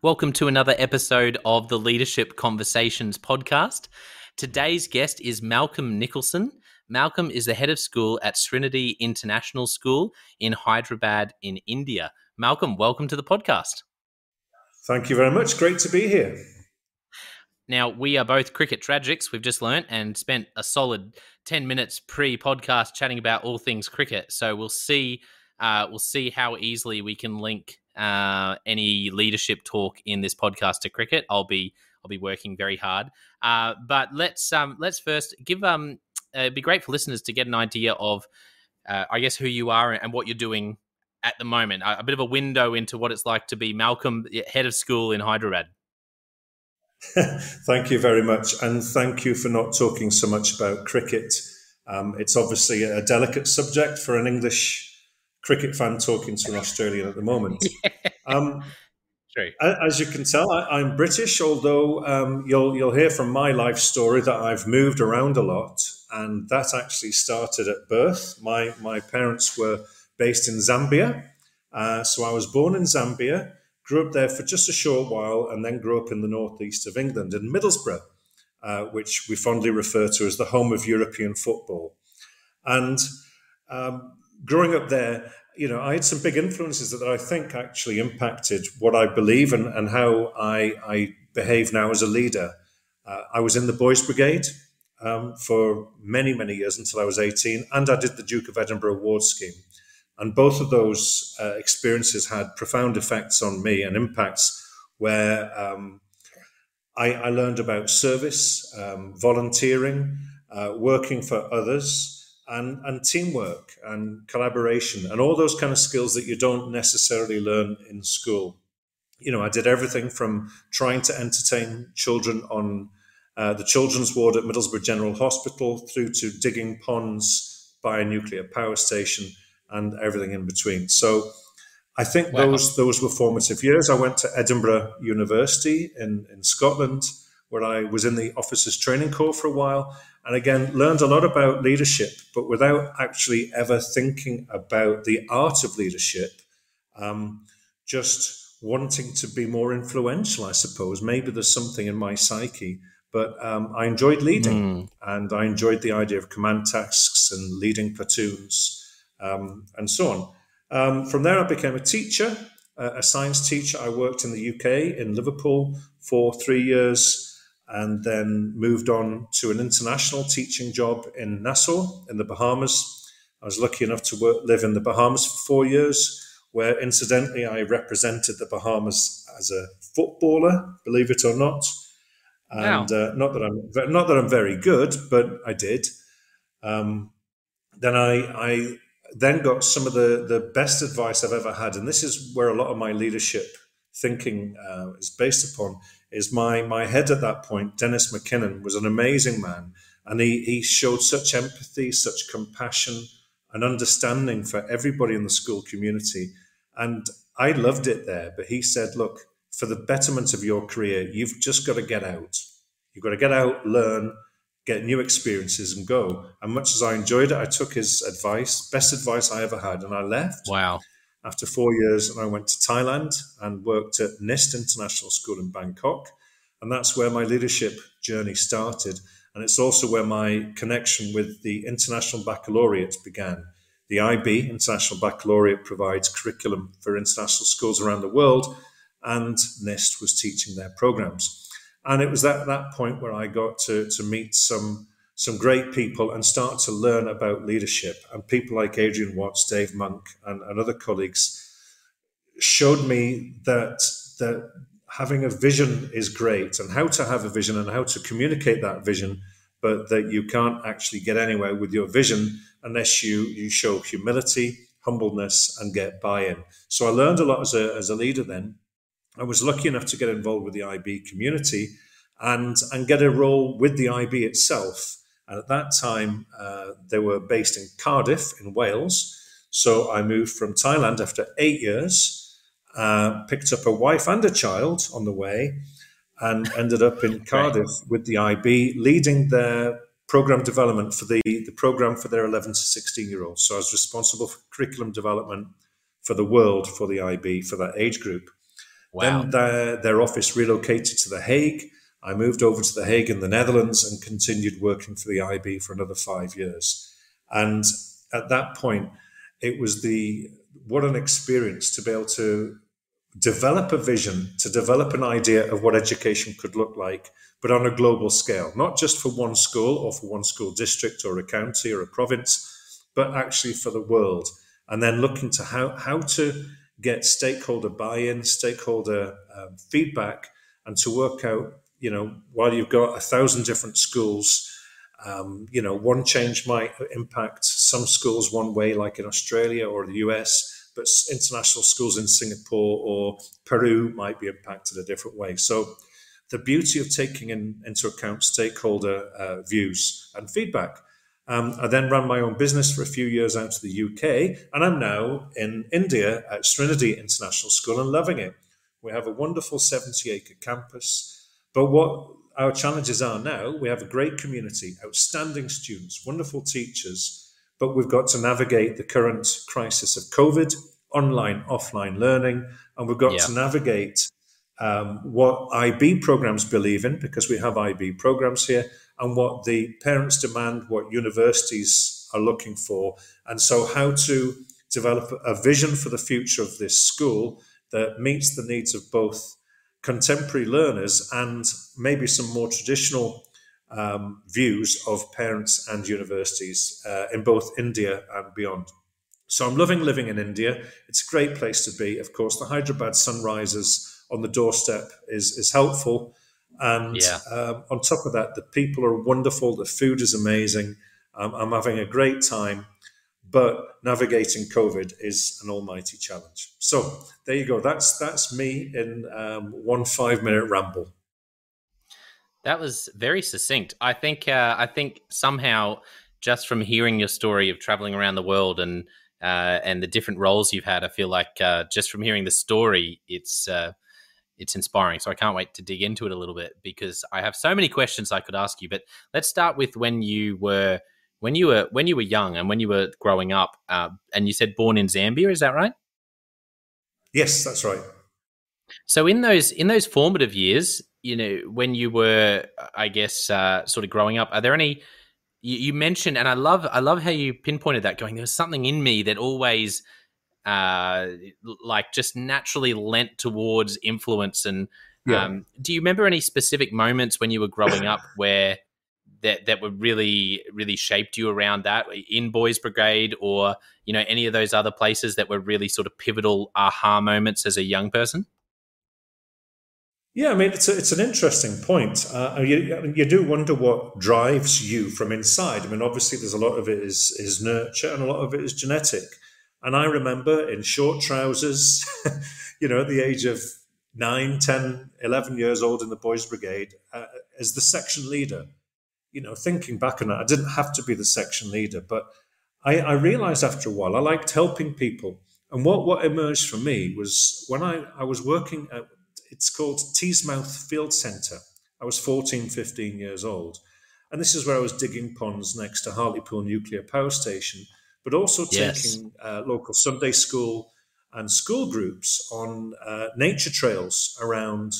Welcome to another episode of the Leadership Conversations podcast. Today's guest is Malcolm Nicolson. Malcolm is the head of school at Srinidhi International School in Hyderabad, in India. Malcolm, welcome to the podcast. Thank you very much. Great to be here. Now, we are both cricket tragics, we've just learnt, and spent a solid 10 minutes pre podcast chatting about all things cricket. So we'll see. Uh, we'll see how easily we can link uh, any leadership talk in this podcast to cricket. I'll be I'll be working very hard. Uh, but let's um, let's first give um, uh, it'd be great for listeners to get an idea of, uh, I guess, who you are and what you're doing at the moment. A, a bit of a window into what it's like to be Malcolm, head of school in Hyderabad. thank you very much, and thank you for not talking so much about cricket. Um, it's obviously a delicate subject for an English cricket fan talking to an Australian at the moment. yeah. um, As you can tell, I, am British, although um, you'll you'll hear from my life story that I've moved around a lot, and that actually started at birth. My my parents were based in Zambia, uh, so I was born in Zambia, grew up there for just a short while, and then grew up in the northeast of England in Middlesbrough, uh, which we fondly refer to as the home of European football. And um, growing up there, you know, I had some big influences that I think actually impacted what I believe and, and how I, I behave now as a leader. Uh, I was in the Boys Brigade um, for many, many years until I was 18, and I did the Duke of Edinburgh Award Scheme. And both of those uh, experiences had profound effects on me and impacts where um, I, I, learned about service, um, volunteering, uh, working for others and, and teamwork and collaboration and all those kind of skills that you don't necessarily learn in school. You know, I did everything from trying to entertain children on uh, the children's ward at Middlesbrough General Hospital through to digging ponds by a nuclear power station and everything in between. So I think wow. those those were formative years. I went to Edinburgh University in, in Scotland, where I was in the officers training corps for a while and again learned a lot about leadership but without actually ever thinking about the art of leadership um, just wanting to be more influential i suppose. Maybe there's something in my psyche but um, i enjoyed leading mm. and i enjoyed the idea of command tasks and leading platoons um, and so on. Um, from there i became a teacher a science teacher. I worked in the uk in liverpool for three years and then moved on to an international teaching job in Nassau in the Bahamas. I was lucky enough to work, live in the Bahamas for four years, where incidentally I represented the Bahamas as a footballer, believe it or not. And wow. uh, not that I'm not that I'm very good, but I did. Um, then I, I then got some of the the best advice I've ever had, and this is where a lot of my leadership thinking uh, is based upon is my my head at that point, Dennis McKinnon, was an amazing man, and he he showed such empathy, such compassion, and understanding for everybody in the school community, and I loved it there. But he said, look, for the betterment of your career, you've just got to get out. You've got to get out, learn, get new experiences, and go. And much as I enjoyed it, I took his advice, best advice I ever had, and I left. Wow after four years, I went to Thailand and worked at NIST International School in Bangkok. And that's where my leadership journey started. And it's also where my connection with the International Baccalaureate began. The IB, International Baccalaureate, provides curriculum for international schools around the world, and NIST was teaching their programs. And it was at that point where I got to, to meet some some great people and start to learn about leadership. And people like Adrian Watts, Dave Monk, and, and other colleagues showed me that that having a vision is great and how to have a vision and how to communicate that vision, but that you can't actually get anywhere with your vision unless you you show humility, humbleness, and get buy-in. So I learned a lot as a as a leader then. I was lucky enough to get involved with the IB community and and get a role with the IB itself and at that time, uh, they were based in Cardiff in Wales. So I moved from Thailand after eight years, uh, picked up a wife and a child on the way, and ended up in Cardiff with the IB, leading their program development for the, the program for their 11 to 16 year olds. So I was responsible for curriculum development for the world for the IB for that age group. Wow. Then their, their office relocated to The Hague I moved over to The Hague in the Netherlands and continued working for the IB for another five years. And at that point, it was the what an experience to be able to develop a vision, to develop an idea of what education could look like, but on a global scale, not just for one school or for one school district or a county or a province, but actually for the world. And then looking to how, how to get stakeholder buy-in, stakeholder um, feedback, and to work out, you know, while you've got a thousand different schools, um, you know, one change might impact some schools one way, like in Australia or the US, but international schools in Singapore or Peru might be impacted a different way. So, the beauty of taking in, into account stakeholder uh, views and feedback. Um, I then ran my own business for a few years out to the UK, and I'm now in India at Srinidhi International School and loving it. We have a wonderful 70 acre campus. But what our challenges are now, we have a great community, outstanding students, wonderful teachers, but we've got to navigate the current crisis of COVID, online, offline learning, and we've got yeah. to navigate um, what IB programs believe in, because we have IB programs here, and what the parents demand, what universities are looking for. And so, how to develop a vision for the future of this school that meets the needs of both contemporary learners and maybe some more traditional um, views of parents and universities uh, in both India and beyond. So I'm loving living in India. It's a great place to be. Of course, the Hyderabad Sunrisers on the doorstep is is helpful, and yeah. um, on top of that, the people are wonderful. The food is amazing. Um, I'm having a great time but navigating COVID is an almighty challenge. So there you go. That's that's me in um, one five minute ramble. That was very succinct. I think uh, I think somehow just from hearing your story of traveling around the world and uh, and the different roles you've had, I feel like uh, just from hearing the story, it's uh, it's inspiring. So I can't wait to dig into it a little bit because I have so many questions I could ask you. But let's start with when you were when you were when you were young and when you were growing up, uh, and you said born in Zambia, is that right? Yes, that's right. So in those in those formative years, you know, when you were, I guess, uh, sort of growing up, are there any? You, you, mentioned, and I love I love how you pinpointed that. Going, there was something in me that always, uh, like, just naturally lent towards influence. And yeah. um, do you remember any specific moments when you were growing up where that that were really really shaped you around that in Boys Brigade or you know any of those other places that were really sort of pivotal aha moments as a young person? Yeah, I mean it's a, it's an interesting point. Uh, you, you do wonder what drives you from inside. I mean, obviously there's a lot of it is is nurture and a lot of it is genetic. And I remember in short trousers, you know, at the age of 9, 10, 11 years old in the Boys Brigade, uh, as the section leader, you know, thinking back on it, I didn't have to be the section leader, but I, I realized after a while I liked helping people. And what, what emerged for me was when I, I was working at, it's called Teesmouth Field Centre. I was 14, 15 years old. And this is where I was digging ponds next to Hartlepool Nuclear Power Station, but also yes. taking uh, local Sunday school and school groups on uh, nature trails around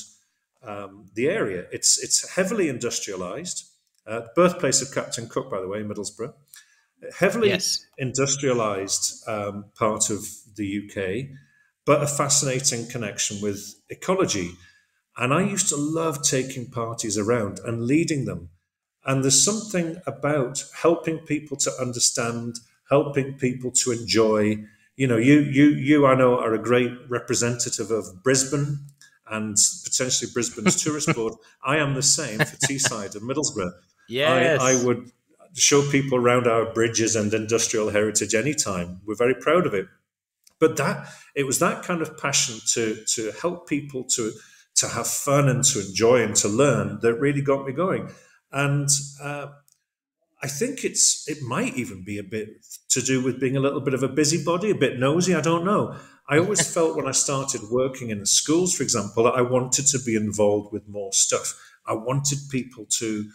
um, the area. It's, it's heavily industrialized. Uh, birthplace of Captain Cook, by the way, Middlesbrough. Heavily yes. industrialized um, part of the UK, but a fascinating connection with ecology. And I used to love taking parties around and leading them. And there's something about helping people to understand, helping people to enjoy. You know, you you you I know are a great representative of Brisbane and potentially Brisbane's tourist board. I am the same for Teesside and Middlesbrough. Yes. I, I would show people around our bridges and industrial heritage anytime. We're very proud of it. But that it was that kind of passion to to help people to to have fun and to enjoy and to learn that really got me going. And uh, I think it's it might even be a bit to do with being a little bit of a busybody, a bit nosy. I don't know. I always felt when I started working in the schools, for example, that I wanted to be involved with more stuff. I wanted people to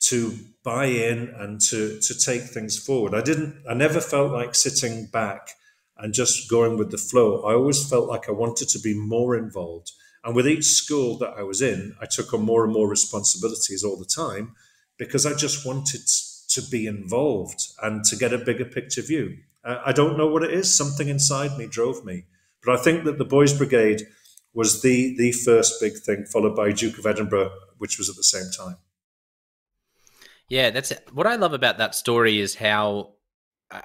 to buy in and to to take things forward. I didn't. I never felt like sitting back and just going with the flow. I always felt like I wanted to be more involved. And with each school that I was in, I took on more and more responsibilities all the time because I just wanted to be involved and to get a bigger picture view. Uh, I don't know what it is. Something inside me drove me. But I think that the Boys Brigade was the the first big thing, followed by Duke of Edinburgh, which was at the same time. Yeah, that's what I love about that story is how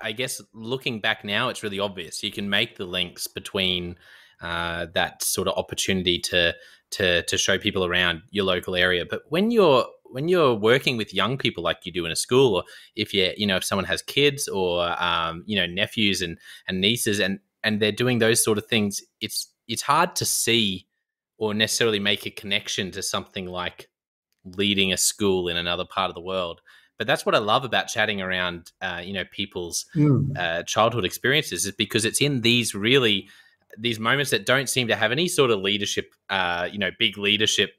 I guess looking back now, it's really obvious. You can make the links between uh, that sort of opportunity to to to show people around your local area. But when you're when you're working with young people like you do in a school, or if you you know if someone has kids or um, you know nephews and and nieces and and they're doing those sort of things, it's it's hard to see or necessarily make a connection to something like leading a school in another part of the world. But that's what I love about chatting around, uh, you know, people's mm. uh, childhood experiences, is because it's in these really these moments that don't seem to have any sort of leadership, uh, you know, big leadership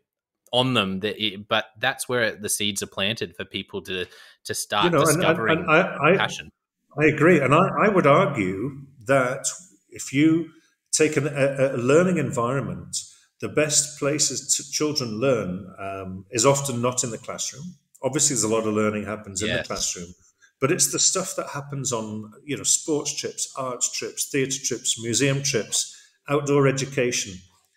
on them. That it, but that's where the seeds are planted for people to to start you know, discovering and, and, and I, I, passion. I agree, and I, I would argue that if you take an, a, a learning environment the best places to children learn um, is often not in the classroom. Obviously, there's a lot of learning happens yes. in the classroom, but it's the stuff that happens on you know sports trips, arts trips, theatre trips, museum trips, outdoor education.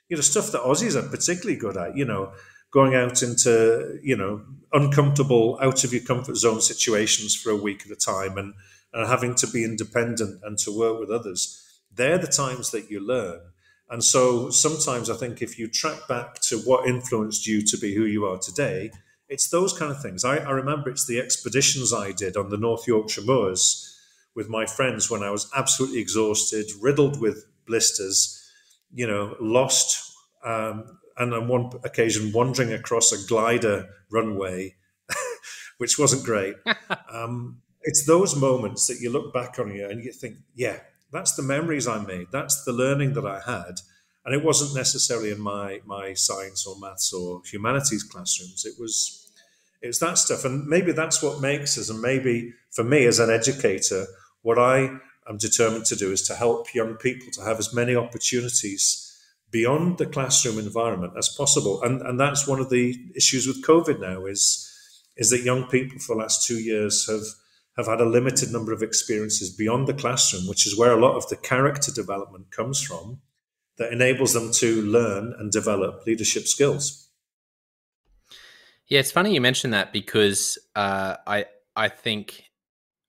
You know stuff that Aussies are particularly good at. You know, going out into you know uncomfortable, out of your comfort zone situations for a week at a time, and, and having to be independent and to work with others. They're the times that you learn and so sometimes I think if you track back to what influenced you to be who you are today, it's those kind of things. I, I remember it's the expeditions I did on the North Yorkshire moors with my friends when I was absolutely exhausted, riddled with blisters, you know, lost, um, and on one occasion wandering across a glider runway, which wasn't great. um, it's those moments that you look back on you and you think, yeah, that's the memories I made. That's the learning that I had. And it wasn't necessarily in my my science or maths or humanities classrooms. It was it was that stuff. And maybe that's what makes us, and maybe for me as an educator, what I am determined to do is to help young people to have as many opportunities beyond the classroom environment as possible. And and that's one of the issues with COVID now is is that young people for the last two years have have had a limited number of experiences beyond the classroom, which is where a lot of the character development comes from, that enables them to learn and develop leadership skills. Yeah, it's funny you mentioned that because uh, I I think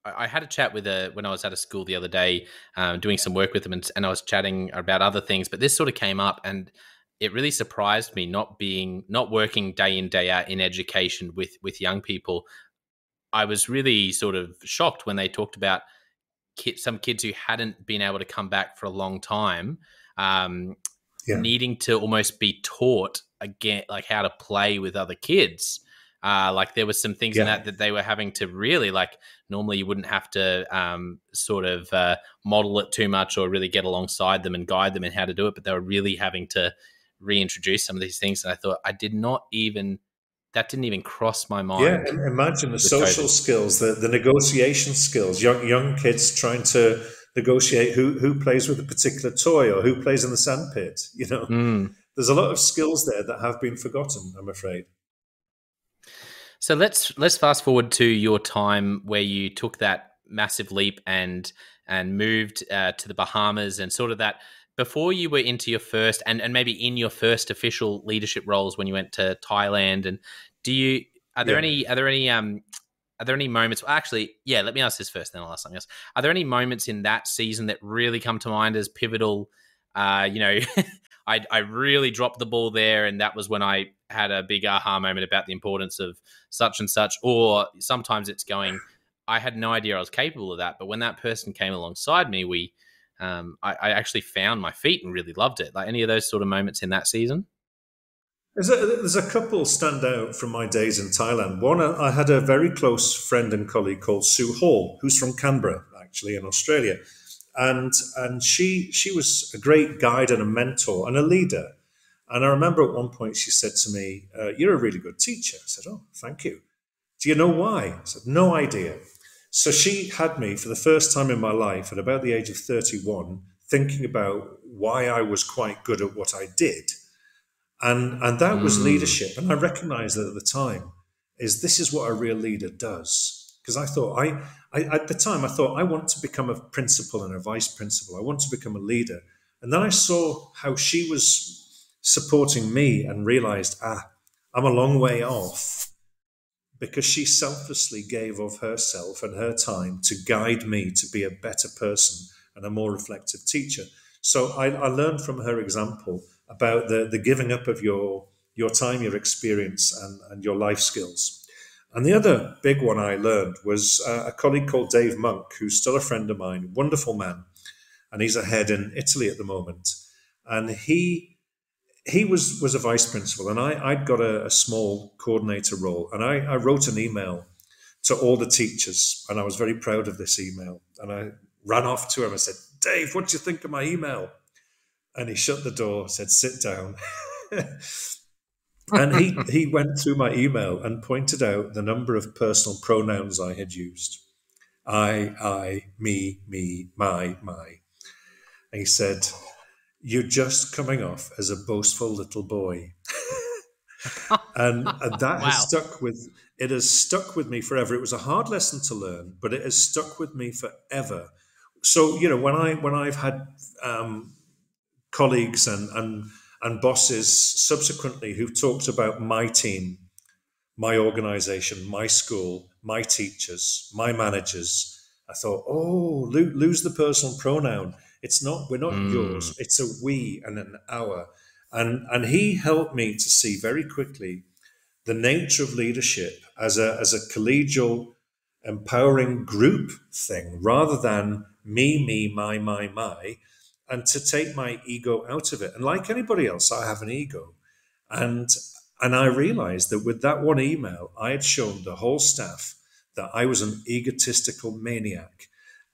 I had a chat with a when I was at a school the other day, um, doing some work with them, and, and I was chatting about other things. But this sort of came up, and it really surprised me not being not working day in day out in education with with young people I was really sort of shocked when they talked about kids, some kids who hadn't been able to come back for a long time, um, yeah. needing to almost be taught again, like how to play with other kids. Uh, like there was some things yeah. in that that they were having to really like. Normally, you wouldn't have to um, sort of uh, model it too much or really get alongside them and guide them in how to do it, but they were really having to reintroduce some of these things. And I thought I did not even that didn't even cross my mind. Yeah, imagine the social COVID. skills, the, the negotiation skills, young young kids trying to negotiate who who plays with a particular toy or who plays in the sandpit. You know, mm. there's a lot of skills there that have been forgotten. I'm afraid. So let's let's fast forward to your time where you took that massive leap and and moved uh, to the Bahamas and sort of that before you were into your first and, and maybe in your first official leadership roles when you went to Thailand and do you are there yeah. any are there any um are there any moments actually yeah let me ask this first then I'll ask something else are there any moments in that season that really come to mind as pivotal uh you know I I really dropped the ball there and that was when I had a big aha moment about the importance of such and such or sometimes it's going I had no idea I was capable of that but when that person came alongside me we um, I, I, actually found my feet and really loved it. Like any of those sort of moments in that season. There's a, there's a couple stand out from my days in Thailand. One, I had a very close friend and colleague called Sue Hall, who's from Canberra, actually in Australia, and and she she was a great guide and a mentor and a leader. And I remember at one point she said to me, uh, "You're a really good teacher." I said, "Oh, thank you." Do you know why? I said, "No idea." So she had me for the first time in my life at about the age of 31 thinking about why I was quite good at what I did. And, and that mm. was leadership. And I recognized that at the time is this is what a real leader does. Because I thought I, I at the time I thought I want to become a principal and a vice principal. I want to become a leader. And then I saw how she was supporting me and realized, ah, I'm a long way off because she selflessly gave of herself and her time to guide me to be a better person and a more reflective teacher. So I, I learned from her example about the, the giving up of your your time, your experience, and, and your life skills. And the other big one I learned was uh, a colleague called Dave Monk, who's still a friend of mine, wonderful man, and he's ahead in Italy at the moment. And he he was was a vice principal, and I I'd got a, a small coordinator role, and I, I wrote an email to all the teachers, and I was very proud of this email, and I ran off to him and said, Dave, what do you think of my email? And he shut the door, said, sit down. and he, he went through my email and pointed out the number of personal pronouns I had used I, I, me, me, my, my. And he said, You're just coming off as a boastful little boy. and, and that wow. has stuck with it has stuck with me forever. It was a hard lesson to learn, but it has stuck with me forever. So you know when I when I've had um, colleagues and and and bosses subsequently who've talked about my team, my organization, my school, my teachers, my managers. I thought, oh, lose the personal pronoun. It's not, we're not mm. yours. It's a we and an our. And, and he helped me to see very quickly the nature of leadership as a, as a collegial, empowering group thing rather than me, me, my, my, my and to take my ego out of it. And like anybody else, I have an ego. And and I realized that with that one email, I had shown the whole staff that I was an egotistical maniac.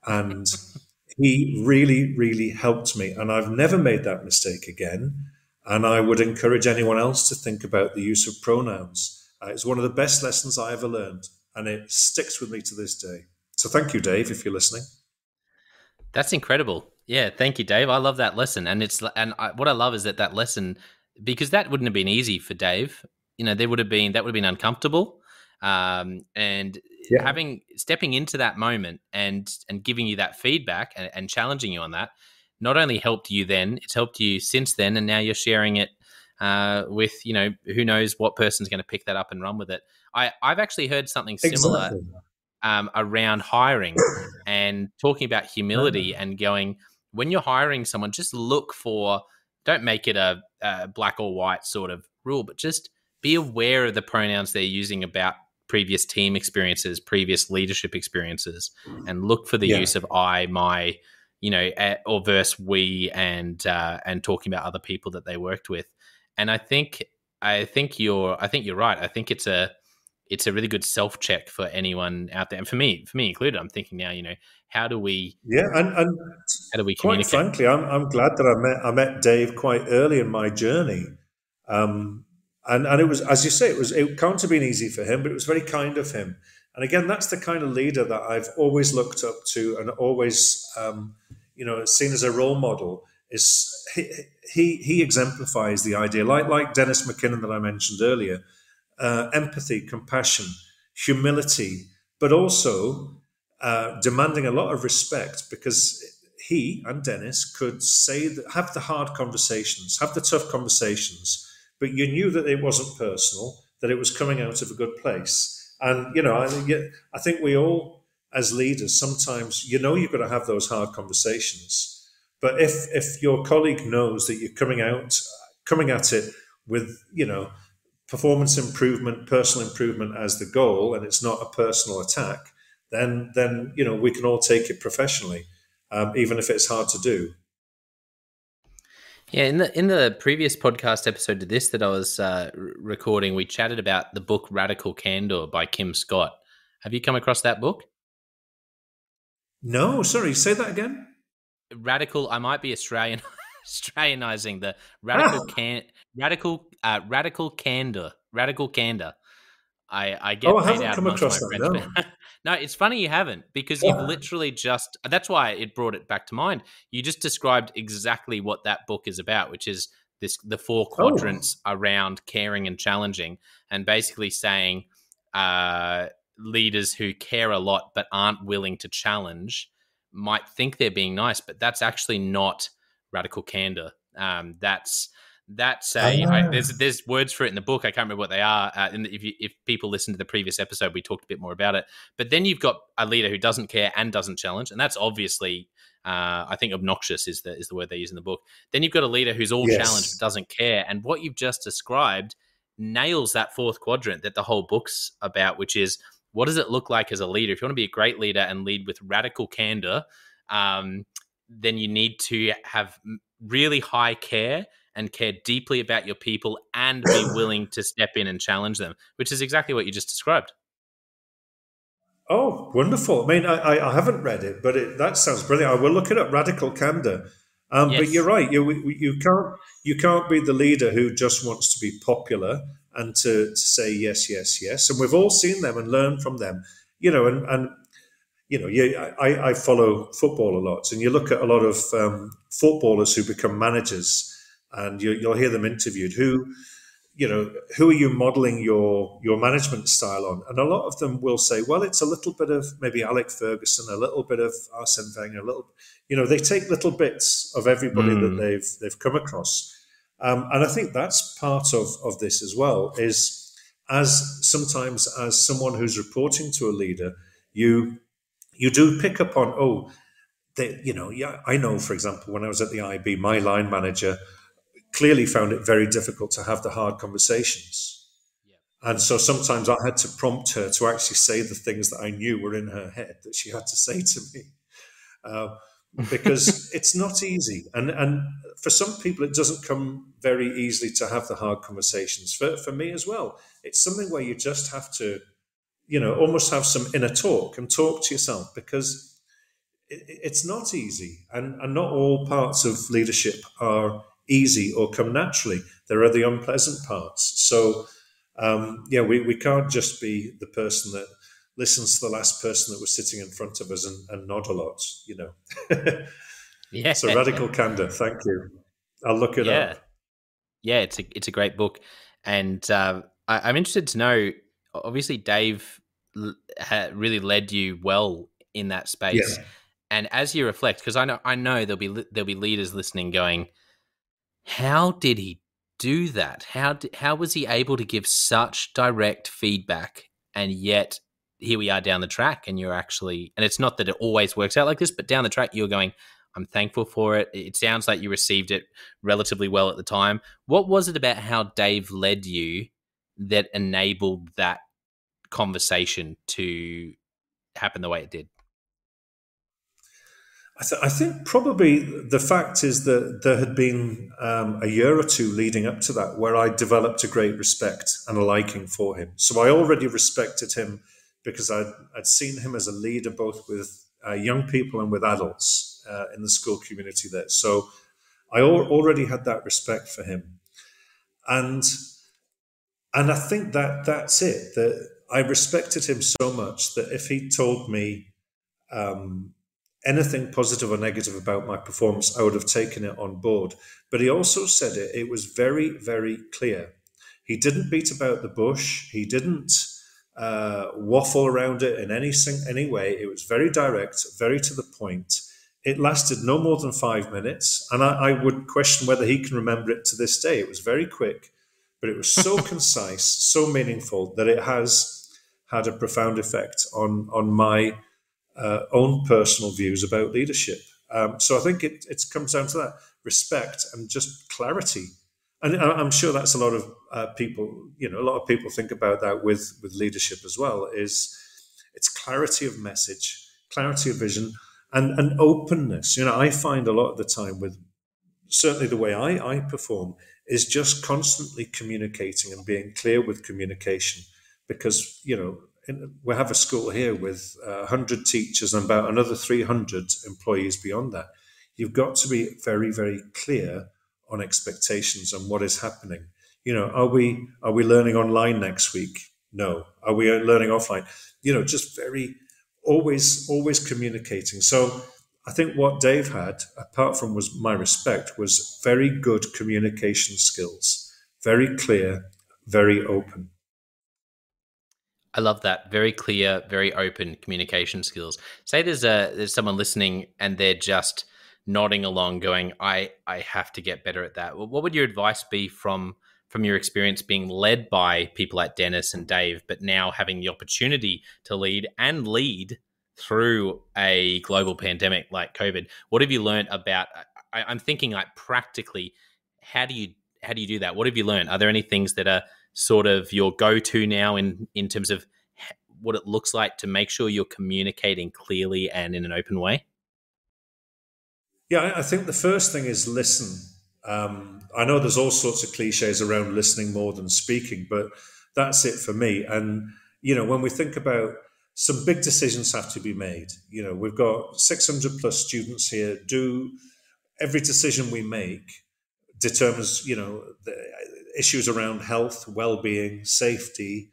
And he really, really helped me. And I've never made that mistake again. And I would encourage anyone else to think about the use of pronouns. Uh, it's one of the best lessons I ever learned, and it sticks with me to this day. So thank you, Dave, if you're listening. That's incredible. Yeah, thank you, Dave. I love that lesson, and it's and I, what I love is that that lesson because that wouldn't have been easy for Dave. You know, there would have been that would have been uncomfortable, um, and yeah. having stepping into that moment and and giving you that feedback and, and challenging you on that not only helped you then, it's helped you since then, and now you're sharing it uh, with you know who knows what person's going to pick that up and run with it. I I've actually heard something similar. Exactly. Um, around hiring and talking about humility and going, when you're hiring someone, just look for, don't make it a, a black or white sort of rule, but just be aware of the pronouns they're using about previous team experiences, previous leadership experiences, and look for the yeah. use of I, my, you know, or verse we, and uh, and talking about other people that they worked with. And I think I think you're I think you're right. I think it's a it's a really good self check for anyone out there, and for me, for me included. I'm thinking now, you know, how do we? Yeah, and, and how do we quite frankly, I'm I'm glad that I met I met Dave quite early in my journey, um, and and it was as you say, it was it can't have been easy for him, but it was very kind of him. And again, that's the kind of leader that I've always looked up to, and always, um, you know, seen as a role model. Is he, he he exemplifies the idea, like like Dennis McKinnon that I mentioned earlier uh, empathy, compassion, humility, but also uh, demanding a lot of respect because he and Dennis could say that, have the hard conversations, have the tough conversations, but you knew that it wasn't personal, that it was coming out of a good place. And you know, I, I think we all, as leaders, sometimes you know you've got to have those hard conversations. But if if your colleague knows that you're coming out, coming at it with you know performance improvement, personal improvement as the goal, and it's not a personal attack, then then you know we can all take it professionally, um, even if it's hard to do. Yeah, in the in the previous podcast episode to this that I was uh, recording, we chatted about the book Radical Candor by Kim Scott. Have you come across that book? No, sorry, say that again. Radical. I might be Australian. Australianizing the radical ah. can radical uh, radical candor radical candor. I I get oh, I haven't come across that. No. no, it's funny you haven't because you've literally just. That's why it brought it back to mind. You just described exactly what that book is about, which is this the four quadrants oh. around caring and challenging, and basically saying uh, leaders who care a lot but aren't willing to challenge might think they're being nice, but that's actually not radical candor. Um, that's That's a I, ah. there's there's words for it in the book. I can't remember what they are. Uh, and if you, if people listen to the previous episode, we talked a bit more about it. But then you've got a leader who doesn't care and doesn't challenge, and that's obviously uh, I think obnoxious is the is the word they use in the book. Then you've got a leader who's all yes. challenged but doesn't care, and what you've just described nails that fourth quadrant that the whole book's about, which is what does it look like as a leader? If you want to be a great leader and lead with radical candor, um, then you need to have really high care and care deeply about your people and be willing to step in and challenge them, which is exactly what you just described. Oh, wonderful! I mean, I, I haven't read it, but it, that sounds brilliant. I will look it up. Radical candor. Um, yes. But you're right. You you can't you can't be the leader who just wants to be popular and to, to say yes, yes, yes. And we've all seen them and learned from them. You know, and and you know, you, I, I follow football a lot, and you look at a lot of um, footballers who become managers, and you, you'll hear them interviewed who you know, who are you modeling your your management style on? And a lot of them will say, well, it's a little bit of maybe Alex Ferguson, a little bit of Arsene Wenger, a little, you know, they take little bits of everybody mm. that hmm. they've they've come across, um, and I think that's part of of this as well. Is as sometimes as someone who's reporting to a leader, you you do pick up on oh, they, you know, yeah, I know, for example, when I was at the IB, my line manager clearly found it very difficult to have the hard conversations. Yeah. And so sometimes I had to prompt her to actually say the things that I knew were in her head that she had to say to me. Uh, because it's not easy. And, and for some people, it doesn't come very easily to have the hard conversations. For, for me as well, it's something where you just have to, you know, almost have some inner talk and talk to yourself because it, it's not easy. And, and not all parts of leadership are easy or come naturally. There are the unpleasant parts. So, um, yeah, we, we can't just be the person that listens to the last person that was sitting in front of us and, and nod a lot, you know. yeah. So radical candor. Thank you. I'll look it yeah. up. Yeah, it's a it's a great book, and uh, I, am interested to know. Obviously, Dave really led you well in that space, yeah. and as you reflect, because I know I know there'll be there'll be leaders listening going, how did he do that? How how was he able to give such direct feedback and yet here we are down the track and you're actually and it's not that it always works out like this, but down the track you're going I'm thankful for it. It sounds like you received it relatively well at the time. What was it about how Dave led you that enabled that conversation to happen the way it did? I, th- I, think probably the fact is that there had been um, a year or two leading up to that where I developed a great respect and a liking for him. So I already respected him because I'd, I'd seen him as a leader both with uh, young people and with adults uh, in the school community there. So I al- already had that respect for him, and and I think that that's it. That I respected him so much that if he told me. Um, anything positive or negative about my performance, I would have taken it on board. But he also said it, it was very, very clear. He didn't beat about the bush. He didn't uh, waffle around it in any, any way. It was very direct, very to the point. It lasted no more than five minutes. And I, I would question whether he can remember it to this day. It was very quick, but it was so concise, so meaningful that it has had a profound effect on, on my uh, own personal views about leadership. Um, so I think it, it comes down to that respect and just clarity. And I'm sure that's a lot of uh, people, you know, a lot of people think about that with, with leadership as well, is it's clarity of message, clarity of vision, and, and openness. You know, I find a lot of the time with certainly the way I, I perform is just constantly communicating and being clear with communication because, you know, we have a school here with uh, 100 teachers and about another 300 employees beyond that. You've got to be very, very clear on expectations and what is happening. You know, are we are we learning online next week? No. Are we learning offline? You know, just very always always communicating. So I think what Dave had, apart from was my respect, was very good communication skills, very clear, very open. I love that. Very clear, very open communication skills. Say there's a there's someone listening and they're just nodding along, going, "I I have to get better at that." What would your advice be from from your experience being led by people like Dennis and Dave, but now having the opportunity to lead and lead through a global pandemic like COVID? What have you learned about? I, I'm thinking like practically, how do you how do you do that? What have you learned? Are there any things that are sort of your go to now in in terms of what it looks like to make sure you're communicating clearly and in an open way? Yeah, I think the first thing is listen. Um, I know there's all sorts of cliches around listening more than speaking, but that's it for me. And, you know, when we think about some big decisions have to be made, you know, we've got 600 plus students here. Do every decision we make determines, you know, the issues around health, well being, safety,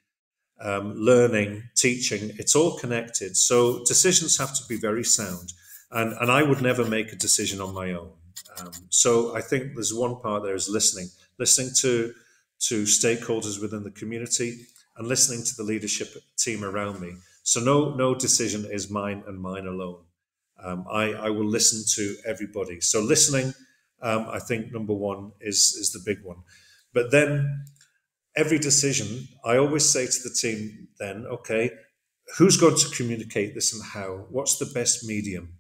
um, learning, teaching, it's all connected. So decisions have to be very sound. And, and I would never make a decision on my own. Um, so I think there's one part there is listening, listening to, to stakeholders within the community and listening to the leadership team around me. So no, no decision is mine and mine alone. Um, I, I will listen to everybody. So listening, um, I think number one is, is the big one. But then every decision, I always say to the team then, okay, who's going to communicate this and how? What's the best medium?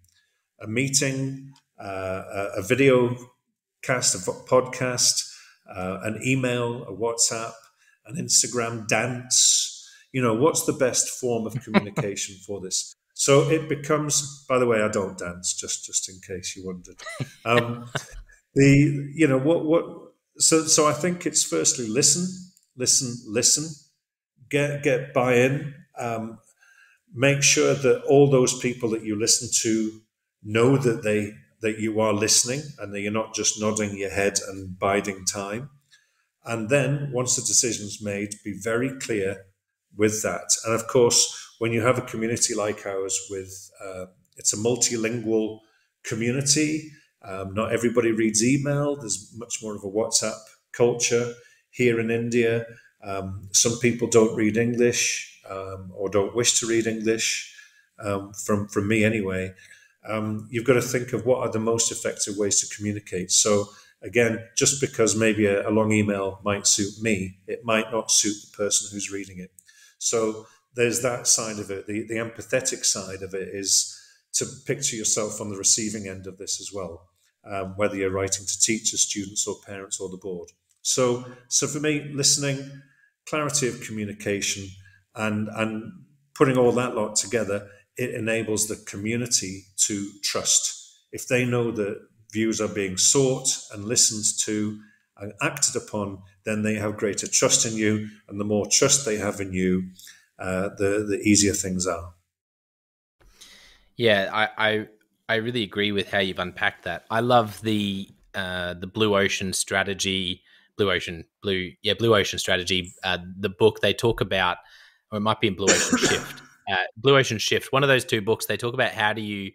A meeting, uh, a, video cast, a podcast, uh, an email, a WhatsApp, an Instagram dance. You know, what's the best form of communication for this? So it becomes. By the way, I don't dance, just just in case you wondered. Um, the you know what what. So so I think it's firstly listen listen, listen, get get buy-in. Um, make sure that all those people that you listen to know that they that you are listening and that you're not just nodding your head and biding time. And then once the decision's made, be very clear with that. And of course, when you have a community like ours with uh, it's a multilingual community. Um, not everybody reads email. There's much more of a WhatsApp culture here in India. Um, some people don't read English um, or don't wish to read English, um, from, from me anyway. Um, you've got to think of what are the most effective ways to communicate. So, again, just because maybe a, a long email might suit me, it might not suit the person who's reading it. So, there's that side of it. The, the empathetic side of it is to picture yourself on the receiving end of this as well, um, whether you're writing to teachers, students, or parents, or the board. So, so for me, listening, clarity of communication, and and putting all that lot together, it enables the community to trust. If they know that views are being sought and listened to and acted upon, then they have greater trust in you, and the more trust they have in you, uh, the the easier things are. Yeah, I, I I really agree with how you've unpacked that. I love the uh, the blue ocean strategy Blue Ocean, Blue, yeah, Blue Ocean Strategy, uh, the book they talk about, or it might be in Blue Ocean Shift, uh, Blue Ocean Shift. One of those two books, they talk about how do you,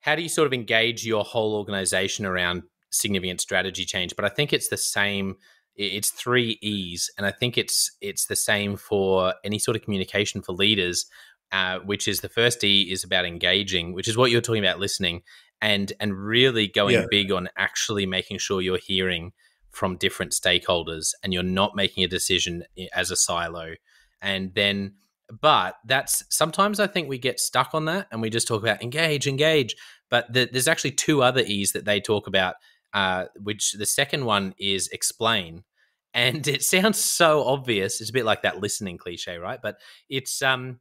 how do you sort of engage your whole organization around significant strategy change. But I think it's the same. It's three E's, and I think it's it's the same for any sort of communication for leaders. Uh, which is the first E is about engaging, which is what you're talking about, listening, and and really going yeah. big on actually making sure you're hearing from different stakeholders and you're not making a decision as a silo. And then, but that's sometimes I think we get stuck on that and we just talk about engage, engage. But the, there's actually two other E's that they talk about, uh, which the second one is explain. And it sounds so obvious. It's a bit like that listening cliche, right? But it's um,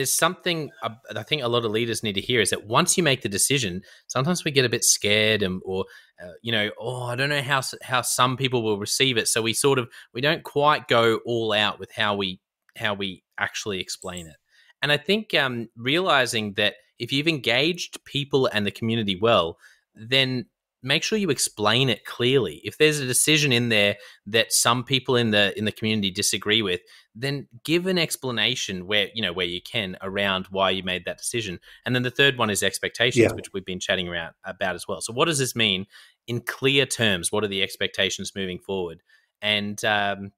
there's something I think a lot of leaders need to hear is that once you make the decision, sometimes we get a bit scared and or uh, you know, oh, I don't know how how some people will receive it. So we sort of we don't quite go all out with how we how we actually explain it. And I think um, realizing that if you've engaged people and the community well, then make sure you explain it clearly. If there's a decision in there that some people in the in the community disagree with, then give an explanation where you know where you can around why you made that decision. And then the third one is expectations, yeah. which we've been chatting around about as well. So what does this mean in clear terms? What are the expectations moving forward? And um,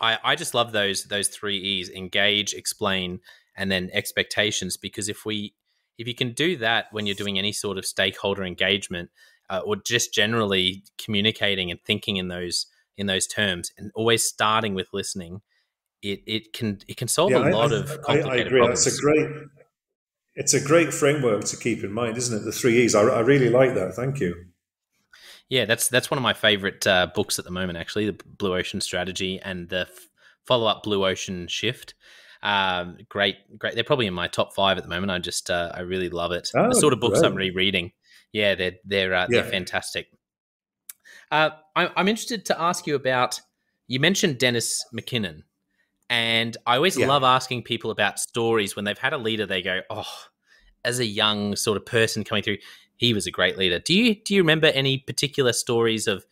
I, I just love those those three E's: engage, explain, and then expectations. Because if we if you can do that when you're doing any sort of stakeholder engagement uh, or just generally communicating and thinking in those in those terms and always starting with listening it it can it can solve yeah, a lot I, of complicated I, I agree. problems. It's a great it's a great framework to keep in mind, isn't it? The three E's. I, I really like that. Thank you. Yeah, that's that's one of my favorite uh, books at the moment. Actually, the Blue Ocean Strategy and the f- follow up Blue Ocean Shift. Um, great, great. They're probably in my top five at the moment. I just uh, I really love it. Oh, the sort of books great. I'm rereading. Yeah, they're they're uh, yeah. they're fantastic. Uh, I, I'm interested to ask you about. You mentioned Dennis McKinnon, and I always yeah. love asking people about stories when they've had a leader. They go, "Oh, as a young sort of person coming through, he was a great leader." Do you do you remember any particular stories of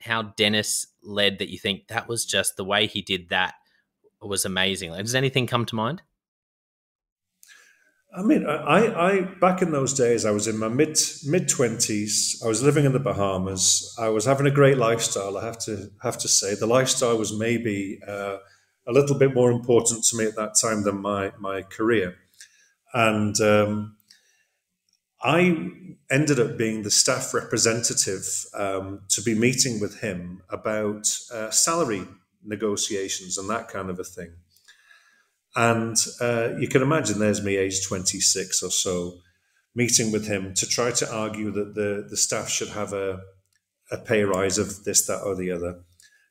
how Dennis led that you think that was just the way he did that was amazing? Like, does anything come to mind? I mean, I, I back in those days, I was in my mid mid twenties. I was living in the Bahamas. I was having a great lifestyle. I have to have to say, the lifestyle was maybe uh, a little bit more important to me at that time than my my career, and um, I ended up being the staff representative um, to be meeting with him about uh, salary negotiations and that kind of a thing. And uh, you can imagine there's me, age 26 or so, meeting with him to try to argue that the, the staff should have a, a pay rise of this, that, or the other,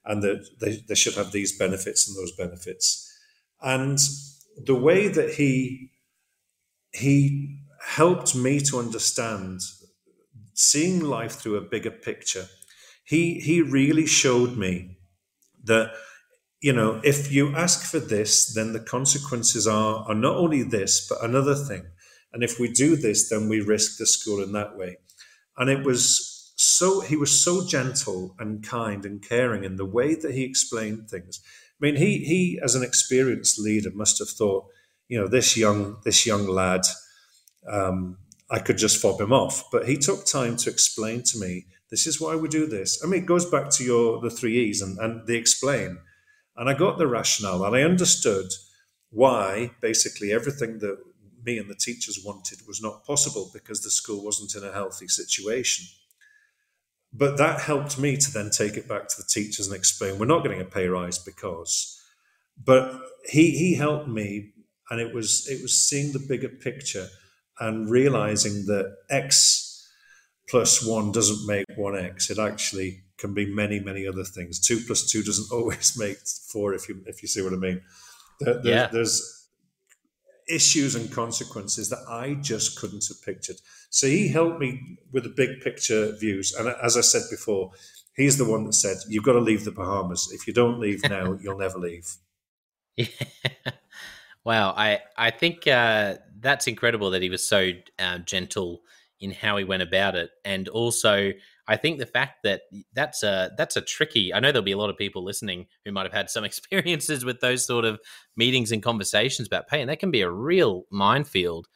and that they, they should have these benefits and those benefits. And the way that he he helped me to understand seeing life through a bigger picture. He he really showed me that you know, if you ask for this, then the consequences are, are not only this, but another thing. And if we do this, then we risk the school in that way. And it was so, he was so gentle and kind and caring in the way that he explained things. I mean, he, he, as an experienced leader, must have thought, you know, this young, this young lad, um, I could just fob him off. But he took time to explain to me, this is why we do this. I mean, it goes back to your, the three E's and, and they explain and I got the rationale and I understood why basically everything that me and the teachers wanted was not possible because the school wasn't in a healthy situation. But that helped me to then take it back to the teachers and explain we're not getting a pay rise because. But he he helped me, and it was it was seeing the bigger picture and realizing that X plus one doesn't make one X. It actually can be many, many other things. Two plus two doesn't always make four, if you if you see what I mean. There, there, yeah. There's issues and consequences that I just couldn't have pictured. So he helped me with the big picture views. And as I said before, he's the one that said, "You've got to leave the Bahamas. If you don't leave now, you'll never leave." Yeah. Wow, I I think uh, that's incredible that he was so uh, gentle in how he went about it, and also I think the fact that that's a that's a tricky. I know there'll be a lot of people listening who might have had some experiences with those sort of meetings and conversations about pay, and that can be a real minefield.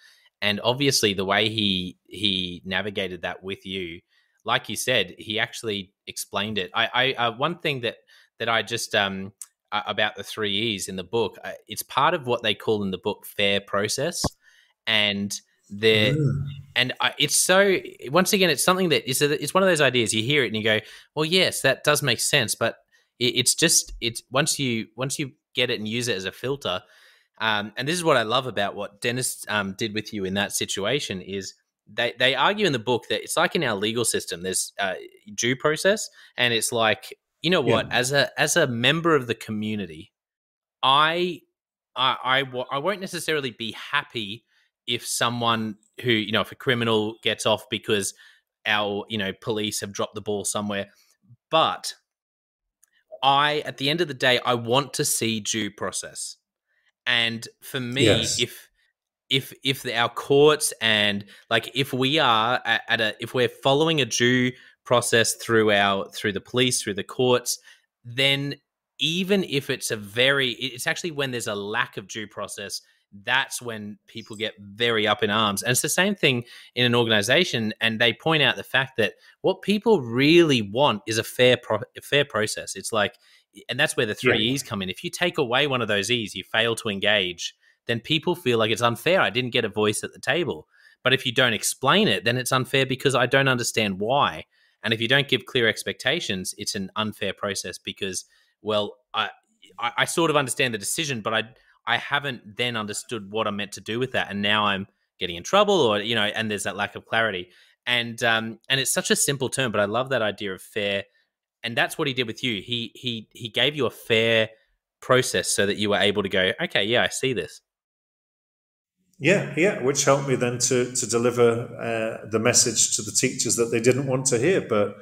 And obviously, the way he he navigated that with you, like you said, he actually explained it. I, I uh, one thing that that I just um about the three E's in the book, uh, it's part of what they call in the book fair process, and there mm. and I, it's so once again it's something that is it's one of those ideas you hear it and you go well yes that does make sense but it, it's just it's once you once you get it and use it as a filter um, and this is what i love about what dennis um, did with you in that situation is they, they argue in the book that it's like in our legal system there's uh, due process and it's like you know what yeah. as a as a member of the community I, I i i won't necessarily be happy if someone who you know if a criminal gets off because our you know police have dropped the ball somewhere but i at the end of the day i want to see due process and for me yes. if if if the, our courts and like if we are at, at a if we're following a due process through our through the police through the courts then even if it's a very it's actually when there's a lack of due process that's when people get very up in arms. And it's the same thing in an organization. And they point out the fact that what people really want is a fair, pro- a fair process. It's like, and that's where the three yeah. E's come in. If you take away one of those E's, you fail to engage, then people feel like it's unfair. I didn't get a voice at the table. But if you don't explain it, then it's unfair because I don't understand why. And if you don't give clear expectations, it's an unfair process because, well, I, I, I sort of understand the decision, but I I haven't then understood what I'm meant to do with that, and now I'm getting in trouble, or you know, and there's that lack of clarity. And um, and it's such a simple term, but I love that idea of fair, and that's what he did with you. He he he gave you a fair process so that you were able to go, okay, yeah, I see this. Yeah, yeah, which helped me then to to deliver uh, the message to the teachers that they didn't want to hear, but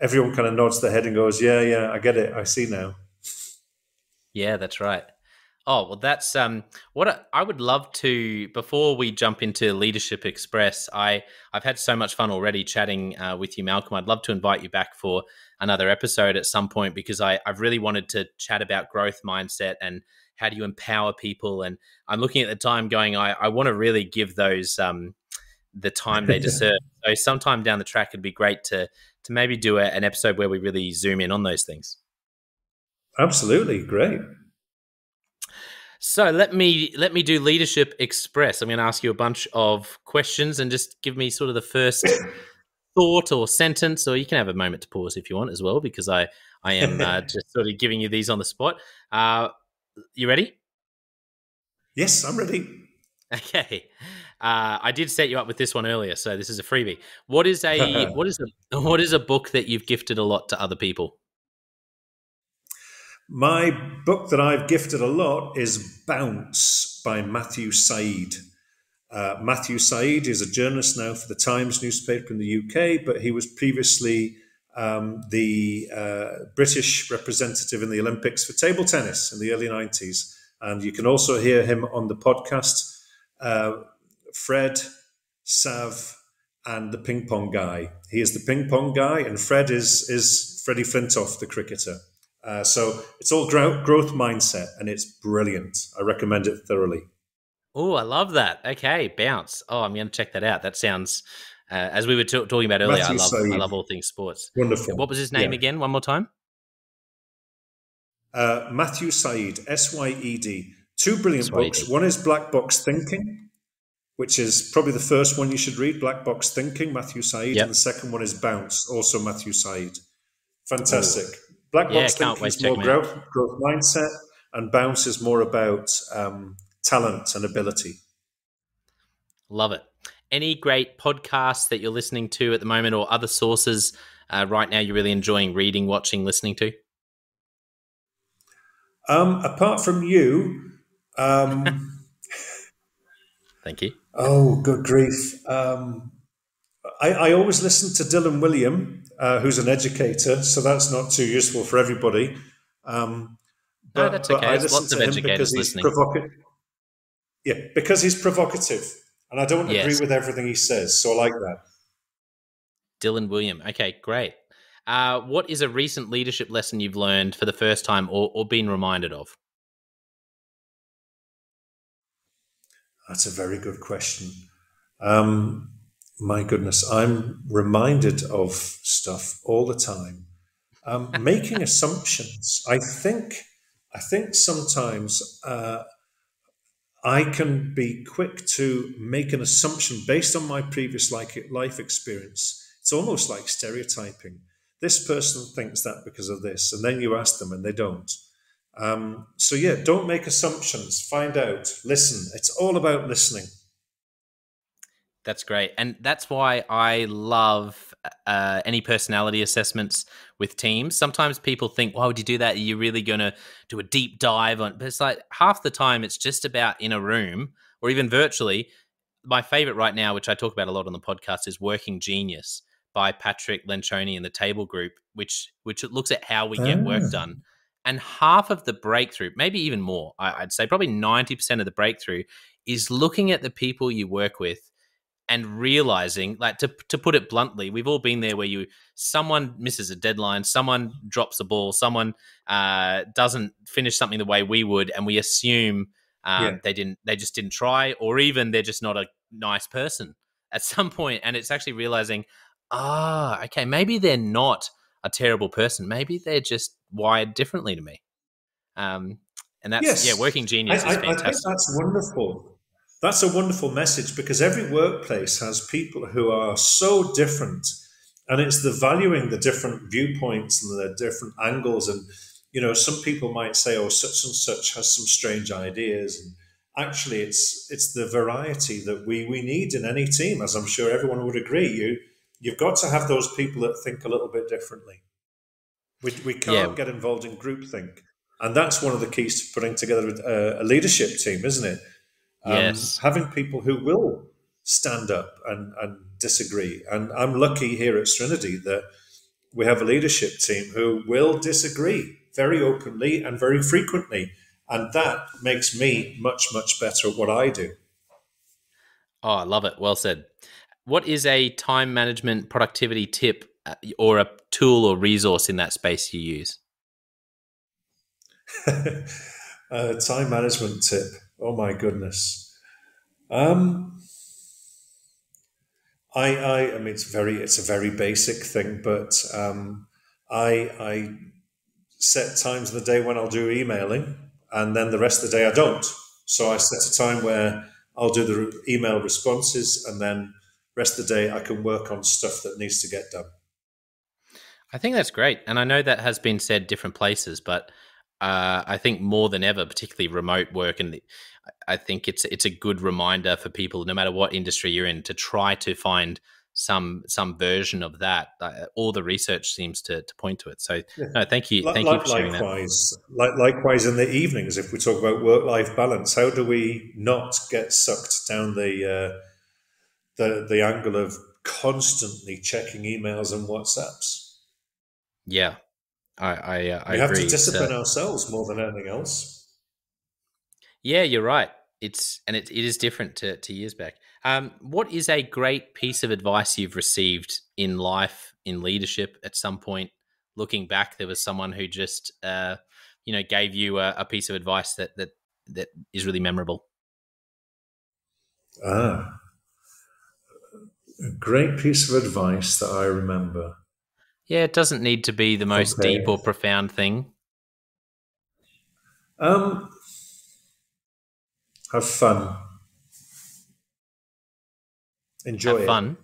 everyone kind of nods their head and goes, "Yeah, yeah, I get it. I see now." Yeah, that's right. Oh well, that's um what I, I would love to. Before we jump into Leadership Express, I I've had so much fun already chatting uh, with you, Malcolm. I'd love to invite you back for another episode at some point because I I've really wanted to chat about growth mindset and how do you empower people. And I'm looking at the time, going, I I want to really give those um the time they deserve. so sometime down the track, it'd be great to to maybe do a, an episode where we really zoom in on those things. Absolutely, great. So let me let me do leadership express. I'm going to ask you a bunch of questions and just give me sort of the first thought or sentence, or you can have a moment to pause if you want as well, because I I am uh, just sort of giving you these on the spot. Uh, you ready? Yes, I'm ready. Okay. Uh, I did set you up with this one earlier, so this is a freebie. What is a what is a what is a book that you've gifted a lot to other people? My book that I've gifted a lot is Bounce by Matthew Syed. Uh, Matthew Syed is a journalist now for the Times newspaper in the UK, but he was previously um, the uh, British representative in the Olympics for table tennis in the early 90s. And you can also hear him on the podcast, uh, Fred, Sav, and the ping pong guy. He is the ping pong guy, and Fred is, is Freddie Flintoff, the cricketer. Uh, so it's all growth, growth mindset, and it's brilliant. I recommend it thoroughly. Oh, I love that. Okay, bounce. Oh, I'm going to check that out. That sounds, uh, as we were t- talking about earlier, Matthew I love Syed. I love all things sports. Wonderful. What was his name yeah. again? One more time. Uh, Matthew Syed, S Y E D. Two brilliant S-Y-E-D. books. One is Black Box Thinking, which is probably the first one you should read. Black Box Thinking, Matthew Syed, yep. and the second one is Bounce, also Matthew Syed. Fantastic. Ooh. Black Box yeah, is more growth, growth mindset, and Bounce is more about um, talent and ability. Love it. Any great podcasts that you're listening to at the moment, or other sources uh, right now you're really enjoying reading, watching, listening to? Um, apart from you, um, thank you. Oh, good grief! Um, I, I, always listen to Dylan Wiliam, uh, who's an educator, so that's not too useful for everybody. Um, but, no, that's okay. I listen lots to him because he's provocative. Yeah, because he's provocative, and I don't yes. agree with everything he says, so I like that. Dylan Wiliam. Okay, great. Uh, what is a recent leadership lesson you've learned for the first time or, or been reminded of? That's a very good question. Um, my goodness, I'm reminded of stuff all the time. Um, making assumptions. I think. I think sometimes uh, I can be quick to make an assumption based on my previous like life experience. It's almost like stereotyping. This person thinks that because of this, and then you ask them and they don't. Um, so yeah, don't make assumptions. Find out. Listen. It's all about listening. That's great. And that's why I love uh, any personality assessments with teams. Sometimes people think, why would you do that? Are you really going to do a deep dive on? But it's like half the time it's just about in a room or even virtually. My favorite right now, which I talk about a lot on the podcast, is Working Genius by Patrick Lencioni and the Table Group, which which looks at how we get work ah. done. And half of the breakthrough, maybe even more, I'd say probably 90% of the breakthrough is looking at the people you work with and realizing like to to put it bluntly we've all been there where you someone misses a deadline someone drops a ball someone uh, doesn't finish something the way we would and we assume um, yeah. they didn't they just didn't try or even they're just not a nice person at some point and it's actually realizing ah okay maybe they're not a terrible person maybe they're just wired differently to me um, and that's yes. yeah working genius I, is fantastic I, I think that's wonderful that's a wonderful message because every workplace has people who are so different, and it's the valuing the different viewpoints and the different angles. And you know, some people might say, "Oh, such and such has some strange ideas," and actually, it's it's the variety that we we need in any team, as I'm sure everyone would agree. You you've got to have those people that think a little bit differently. We we can't yeah. get involved in groupthink, and that's one of the keys to putting together a, uh, a leadership team, isn't it? Um, yes. Having people who will stand up and, and disagree. And I'm lucky here at Srinidhi that we have a leadership team who will disagree very openly and very frequently. And that makes me much, much better at what I do. Oh, I love it. Well said. What is a time management productivity tip uh, or a tool or resource in that space you use? a time management tip. Oh my goodness. Um, I, I, I mean, it's very, it's a very basic thing, but um, I, I set times in the day when I'll do emailing, and then the rest of the day I don't. So I set a time where I'll do the email responses, and then rest of the day I can work on stuff that needs to get done. I think that's great, and I know that has been said different places, but uh, I think more than ever, particularly remote work, and I think it's it's a good reminder for people, no matter what industry you're in, to try to find some some version of that. Uh, all the research seems to, to point to it. So, yeah. no, thank you, thank like, you for sharing likewise, that. Like, likewise, in the evenings, if we talk about work life balance, how do we not get sucked down the uh, the the angle of constantly checking emails and WhatsApps? Yeah, I I, uh, I we have to discipline so, ourselves more than anything else. Yeah, you're right. It's and it, it is different to, to years back. Um, what is a great piece of advice you've received in life, in leadership? At some point, looking back, there was someone who just, uh, you know, gave you a, a piece of advice that that that is really memorable. Ah, a great piece of advice that I remember. Yeah, it doesn't need to be the most okay. deep or profound thing. Um, have fun. Enjoy have fun.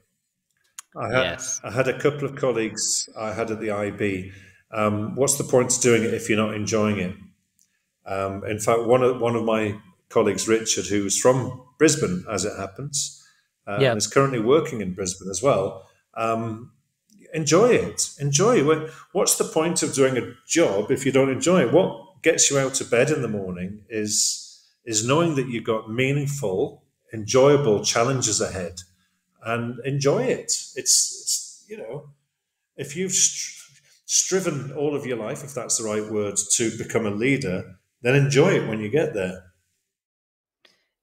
I had, yes. I had a couple of colleagues I had at the IB. Um, what's the point of doing it if you're not enjoying it? Um, in fact, one of one of my colleagues, Richard, who's from Brisbane, as it happens, uh, and is currently working in Brisbane as well. Um, enjoy it. Enjoy it. What's the point of doing a job if you don't enjoy it? What gets you out of bed in the morning is is knowing that you've got meaningful, enjoyable challenges ahead and enjoy it. It's, it's you know, if you've striven all of your life, if that's the right word, to become a leader, then enjoy it when you get there.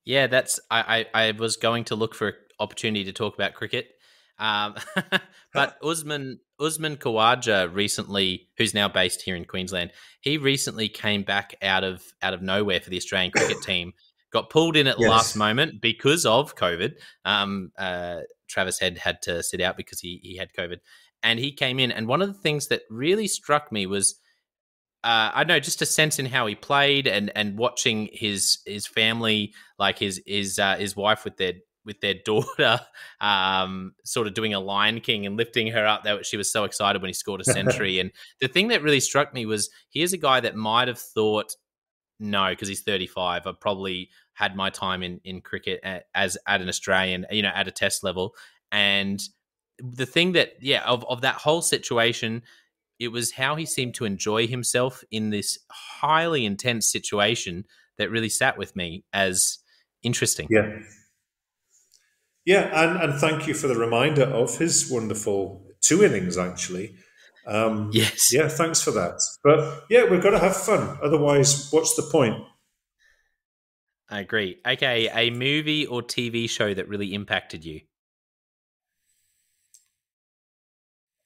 Yeah, that's. I, I, I was going to look for opportunity to talk about cricket, um, but Usman Usman Khawaja recently, who's now based here in Queensland, he recently came back out of out of nowhere for the Australian cricket team. Got pulled in at yes. last moment because of COVID. Um, uh, Travis Head had to sit out because he he had COVID, and he came in. And one of the things that really struck me was. Uh, I know just a sense in how he played and and watching his his family like his his uh, his wife with their with their daughter, um, sort of doing a Lion King and lifting her up. That she was so excited when he scored a century. and the thing that really struck me was here's a guy that might have thought, no, because he's 35. I probably had my time in in cricket as at an Australian, you know, at a Test level. And the thing that, yeah, of of that whole situation. It was how he seemed to enjoy himself in this highly intense situation that really sat with me as interesting. Yeah, yeah, and, and thank you for the reminder of his wonderful two innings, actually. Um, yes. Yeah, thanks for that. But yeah, we've got to have fun. Otherwise, what's the point? I agree. Okay, a movie or TV show that really impacted you?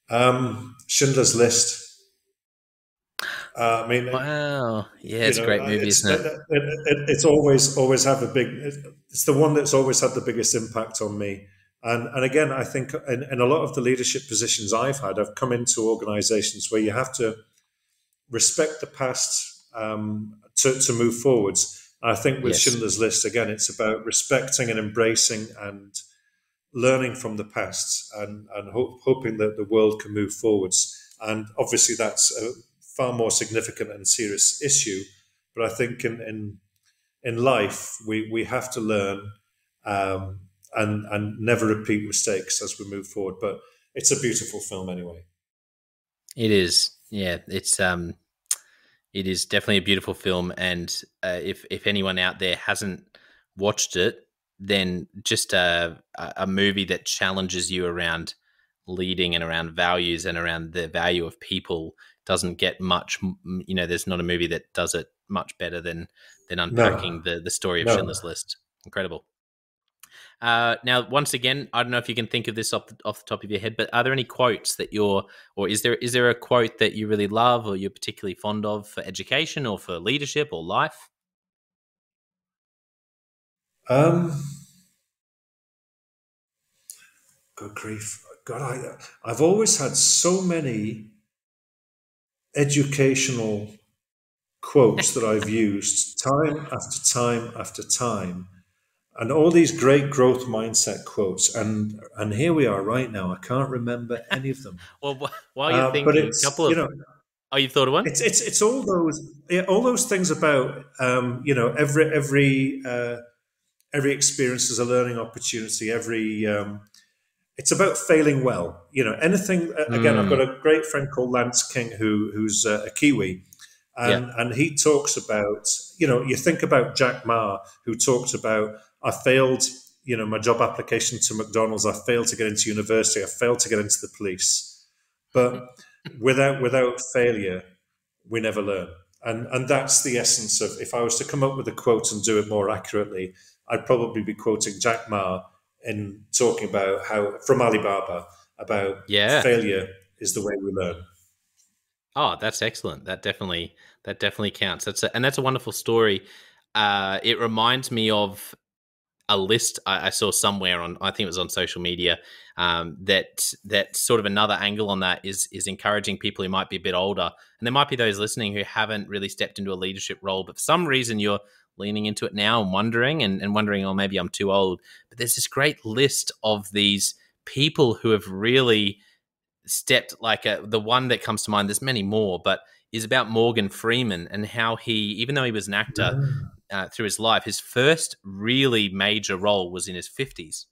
Um, Schindler's List. Uh, I mean, wow, yeah, it's know, a great movie, it's, isn't it? It, it? It's always always had a big. It's the one that's always had the biggest impact on me. And and again, I think in, in a lot of the leadership positions I've had, I've come into organisations where you have to respect the past um, to to move forwards. I think with Yes. Schindler's List, again, it's about respecting and embracing and learning from the past and, and hope, hoping that the world can move forwards. And obviously, that's a far more significant and serious issue. But I think in, in, in life, we, we have to learn um, and, and never repeat mistakes as we move forward. But it's a beautiful film anyway. It is, yeah. It's um, it is definitely a beautiful film, and uh, if if anyone out there hasn't watched it, then just a a movie that challenges you around leading and around values and around the value of people doesn't get much. You know, there's not a movie that does it much better than than unpacking no. the the story of no. Schindler's List. Incredible. Uh, now, once again, I don't know if you can think of this off the, off the top of your head, but are there any quotes that you're, or is there is there a quote that you really love or you're particularly fond of for education or for leadership or life? Um, good grief, God, I I've always had so many educational quotes that I've used time after time after time. And all these great growth mindset quotes and and here we are right now. I can't remember any of them. Well while you're uh, thinking a couple of you know oh you've thought of one? it's it's, it's all those yeah, all those things about um, you know every every uh, every experience is a learning opportunity. Every um, it's about failing well you know anything again mm. i've got a great friend called lance king who who's a kiwi and, yeah. and he talks about you know you think about jack ma who talked about I failed, you know, my job application to McDonald's. I failed to get into university. I failed to get into the police. But without without failure, we never learn. And and that's the essence of. If I was to come up with a quote and do it more accurately, I'd probably be quoting Jack Ma in talking about how from Alibaba about yeah. failure is the way we learn. Oh, that's excellent. That definitely that definitely counts. That's a, and that's a wonderful story. Uh, it reminds me of a list I, I, saw somewhere on I think it was on social media um, that that sort of another angle on that is is encouraging people who might be a bit older and there might be those listening who haven't really stepped into a leadership role but for some reason you're leaning into it now and wondering and, and wondering oh maybe I'm too old but there's this great list of these people who have really stepped like a, the one that comes to mind there's many more but is about Morgan Freeman and how he even though he was an actor mm uh, through his life, his first really major role was in his 50s.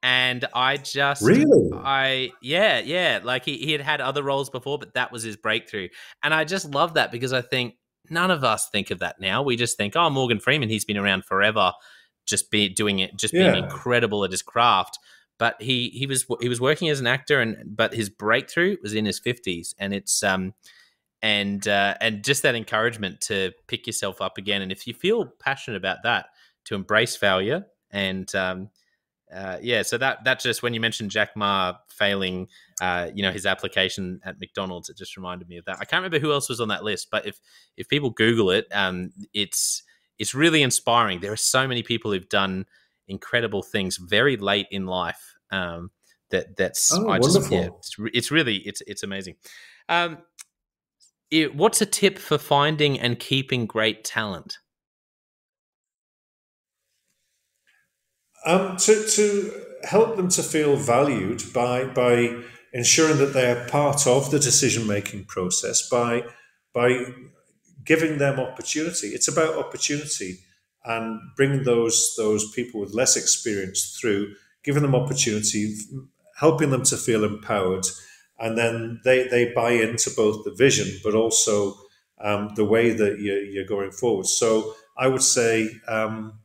And I just, really, I, yeah, yeah, like he, he had had other roles before, but that was his breakthrough. And I just love that because I think none of us think of that now. We just think, oh, Morgan Freeman, he's been around forever, just be doing it, just being incredible at his craft. But he he was he was working as an actor, and but his breakthrough was in his fifties, and it's um and uh, and just that encouragement to pick yourself up again. And if you feel passionate about that, to embrace failure and um, uh, yeah, so that that just when you mentioned Jack Ma failing, uh, you know, his application at McDonald's, it just reminded me of that. I can't remember who else was on that list, but if if people Google it, um, it's it's really inspiring. There are so many people who've done incredible things very late in life. Um, that that's oh, I just, yeah, it's, it's really it's it's amazing. Um, it, what's a tip for finding and keeping great talent? Um, to, to help them to feel valued by by ensuring that they are part of the decision making process by by giving them opportunity. It's about opportunity and bringing those those people with less experience through, giving them opportunity, helping them to feel empowered, and then they they buy into both the vision but also um, the way that you're, you're, going forward. So I would say um,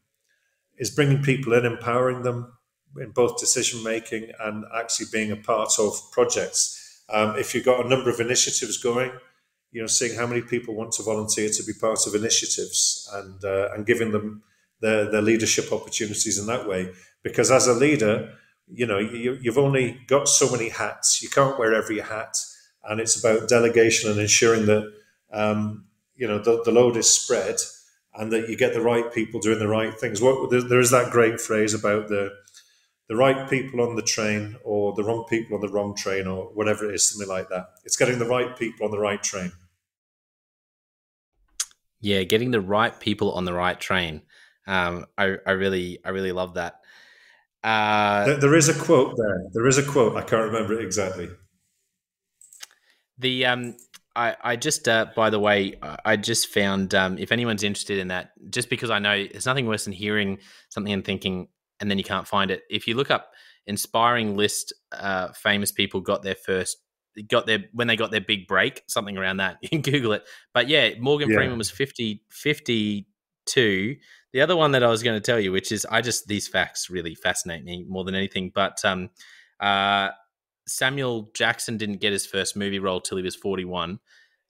is bringing people in, empowering them in both decision making and actually being a part of projects. Um, if you've got a number of initiatives going, you know, seeing how many people want to volunteer to be part of initiatives and uh, and giving them their, their leadership opportunities in that way. Because as a leader, you know you, you've only got so many hats you can't wear every hat and it's about delegation and ensuring that um, you know the, the, load is spread and that you get the right people doing the right things what there, is that great phrase about the the right people on the train or the wrong people on the wrong train or whatever it is something like that it's getting the right people on the right train Yeah, getting the right people on the right train. Um, I, I really, I really love that. Uh, there, there is a quote there. There is a quote. I can't remember it exactly. The um, I, I just, uh, by the way, I just found um, if anyone's interested in that, just because I know there's nothing worse than hearing something and thinking, and then you can't find it. If you look up inspiring list, uh, famous people got their first, got their when they got their big break, something around that. You can Google it. But yeah, Morgan yeah. Freeman was 50, 52. The other one that I was going to tell you, which is I just these facts really fascinate me more than anything. But um, uh, Samuel Jackson didn't get his first movie role till he was 41.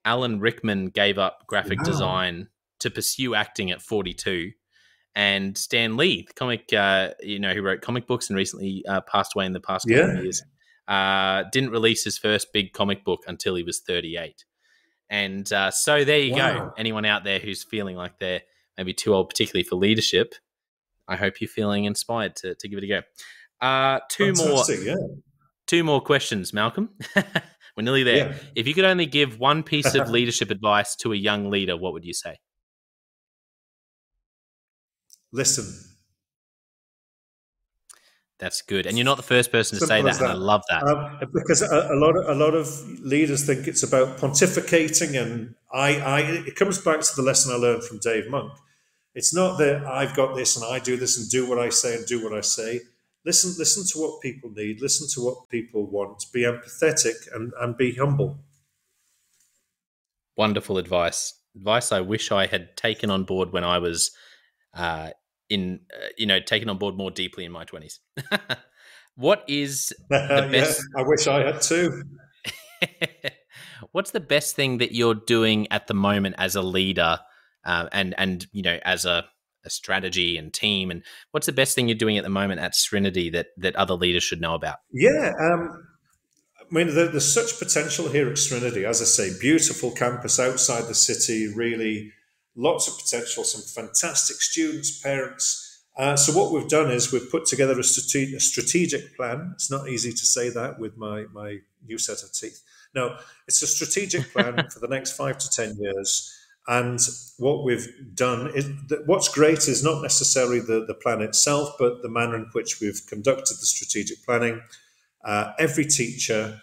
Alan Rickman gave up graphic wow. design to pursue acting at 42. And Stan Lee, the comic, uh, you know, who wrote comic books and recently uh, passed away in the past couple yeah. of years, uh, didn't release his first big comic book until he was 38. And uh, so there you wow. go. Anyone out there who's feeling like they're maybe too old, particularly for leadership, I hope you're feeling inspired to, to give it a go. Uh, two more, yeah. Two more questions, Malcolm. We're nearly there. Yeah. If you could only give one piece of leadership advice to a young leader, what would you say? Listen. That's good, and you're not the first person to Simple say that, that, and I love that um, because a, a, lot of a lot of leaders think it's about pontificating, and I, I it comes back to the lesson I learned from Dave Monk. It's not that I've got this and I do this and do what I say and do what I say. Listen, listen to what people need. Listen to what people want. Be empathetic and, and be humble. Wonderful advice. Advice I wish I had taken on board when I was uh, in, uh, you know, taken on board more deeply in my twenties. what is the best? yeah, I wish I had too. What's the best thing that you're doing at the moment as a leader, uh, and and you know, as a a strategy and team and what's the best thing you're doing at the moment at Srinidhi that that other leaders should know about? Yeah, um, I mean, there, there's such potential here at Srinidhi. As I say, beautiful campus outside the city, really lots of potential, some fantastic students, parents. Uh, so what we've done is we've put together a, strate- a, strategic plan. It's not easy to say that with my my new set of teeth. No, it's a strategic plan for the next five to ten years and what we've done is that what's great is not necessarily the, the plan itself, but the manner in which we've conducted the strategic planning. Uh, every teacher,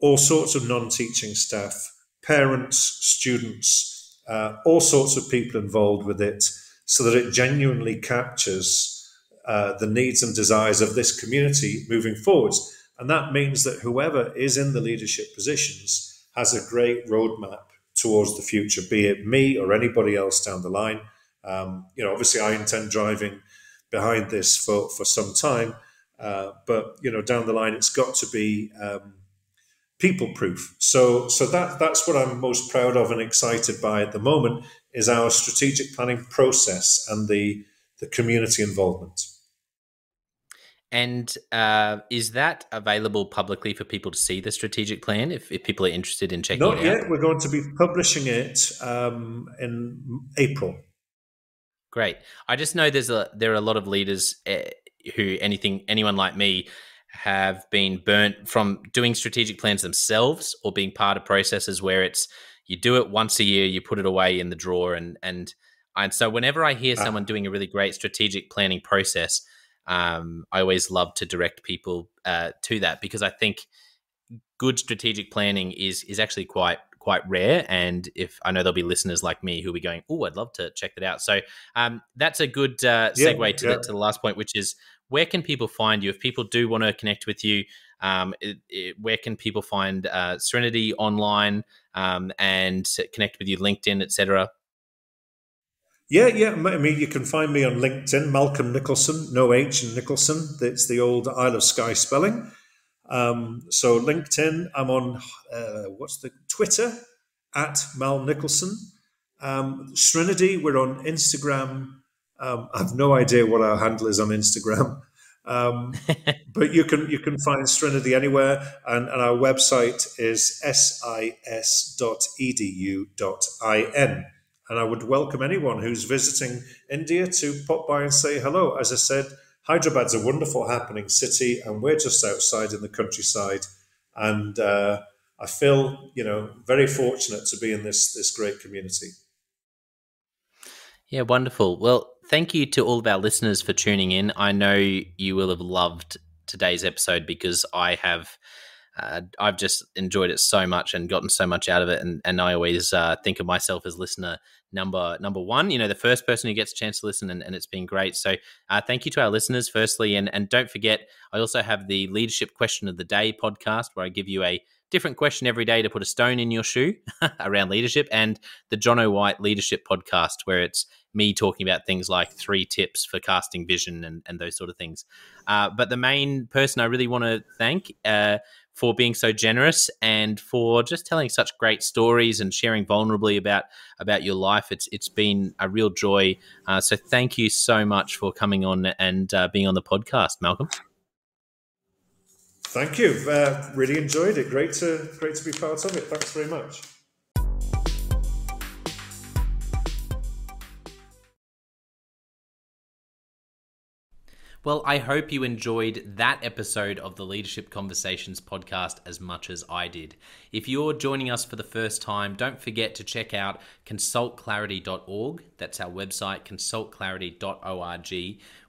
all sorts of non teaching staff, parents, students, uh, all sorts of people involved with it, so that it genuinely captures uh, the needs and desires of this community moving forwards. And that means that whoever is in the leadership positions has a great roadmap towards the future, be it me or anybody else down the line. Um, you know, obviously, I intend driving behind this for for some time, uh, but you know, down the line, it's got to be um, people proof. So, so that that's what I'm most proud of and excited by at the moment is our strategic planning process and the the community involvement. And uh, is that available publicly for people to see the strategic plan if, if people are interested in checking out. Not it yet. We're going to be publishing it um, in April. Great. I just know there's a there are a lot of leaders uh, who anything anyone like me have been burnt from doing strategic plans themselves or being part of processes where it's you do it once a year, you put it away in the drawer, and and and so whenever I hear ah. someone doing a really great strategic planning process, um, I always love to direct people uh, to that because I think good strategic planning is is actually quite quite rare. And if I know there'll be listeners like me who'll be going, oh, I'd love to check that out. So um, that's a good uh, segue yeah, to, yeah. The, to the last point, which is where can people find you if people do want to connect with you? Um, it, it, where can people find uh, Srinidhi online um, and connect with you, LinkedIn, etc.? Yeah, yeah. I mean, you can find me on LinkedIn, Malcolm Nicolson, no H in Nicolson. It's the old Isle of Skye spelling. Um, so LinkedIn, I'm on uh, what's the Twitter at Mal Nicolson. Um, Srinidhi, we're on Instagram. Um, I have no idea what our handle is on Instagram, um, but you can you can find Srinidhi anywhere, and, and our website is sis.edu.in. And I would welcome anyone who's visiting India to pop by and say hello. As I said, Hyderabad's a wonderful, happening city, and we're just outside in the countryside. And uh, I feel, you know, very fortunate to be in this this great community. Yeah, wonderful. Well, thank you to all of our listeners for tuning in. I know you will have loved today's episode because I have. Uh, I've just enjoyed it so much and gotten so much out of it, and, and I always uh, think of myself as listener number number one. You know, the first person who gets a chance to listen, and, and it's been great. So, uh, thank you to our listeners, firstly, and and don't forget, I also have the leadership question of the day podcast where I give you a different question every day to put a stone in your shoe around leadership, and the Jonno White Leadership Podcast, where it's me talking about things like three tips for casting vision and, and those sort of things. Uh, but the main person I really want to thank uh, for being so generous and for just telling such great stories and sharing vulnerably about about your life. It's it's been a real joy. Uh, so thank you so much for coming on and uh, being on the podcast, Malcolm. Thank you. Uh, really enjoyed it. Great to great to be part of it. Thanks very much. Well, I hope you enjoyed that episode of the Leadership Conversations podcast as much as I did. If you're joining us for the first time, don't forget to check out consultclarity.org. That's our website, consultclarity.org.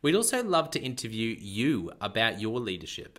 We'd also love to interview you about your leadership.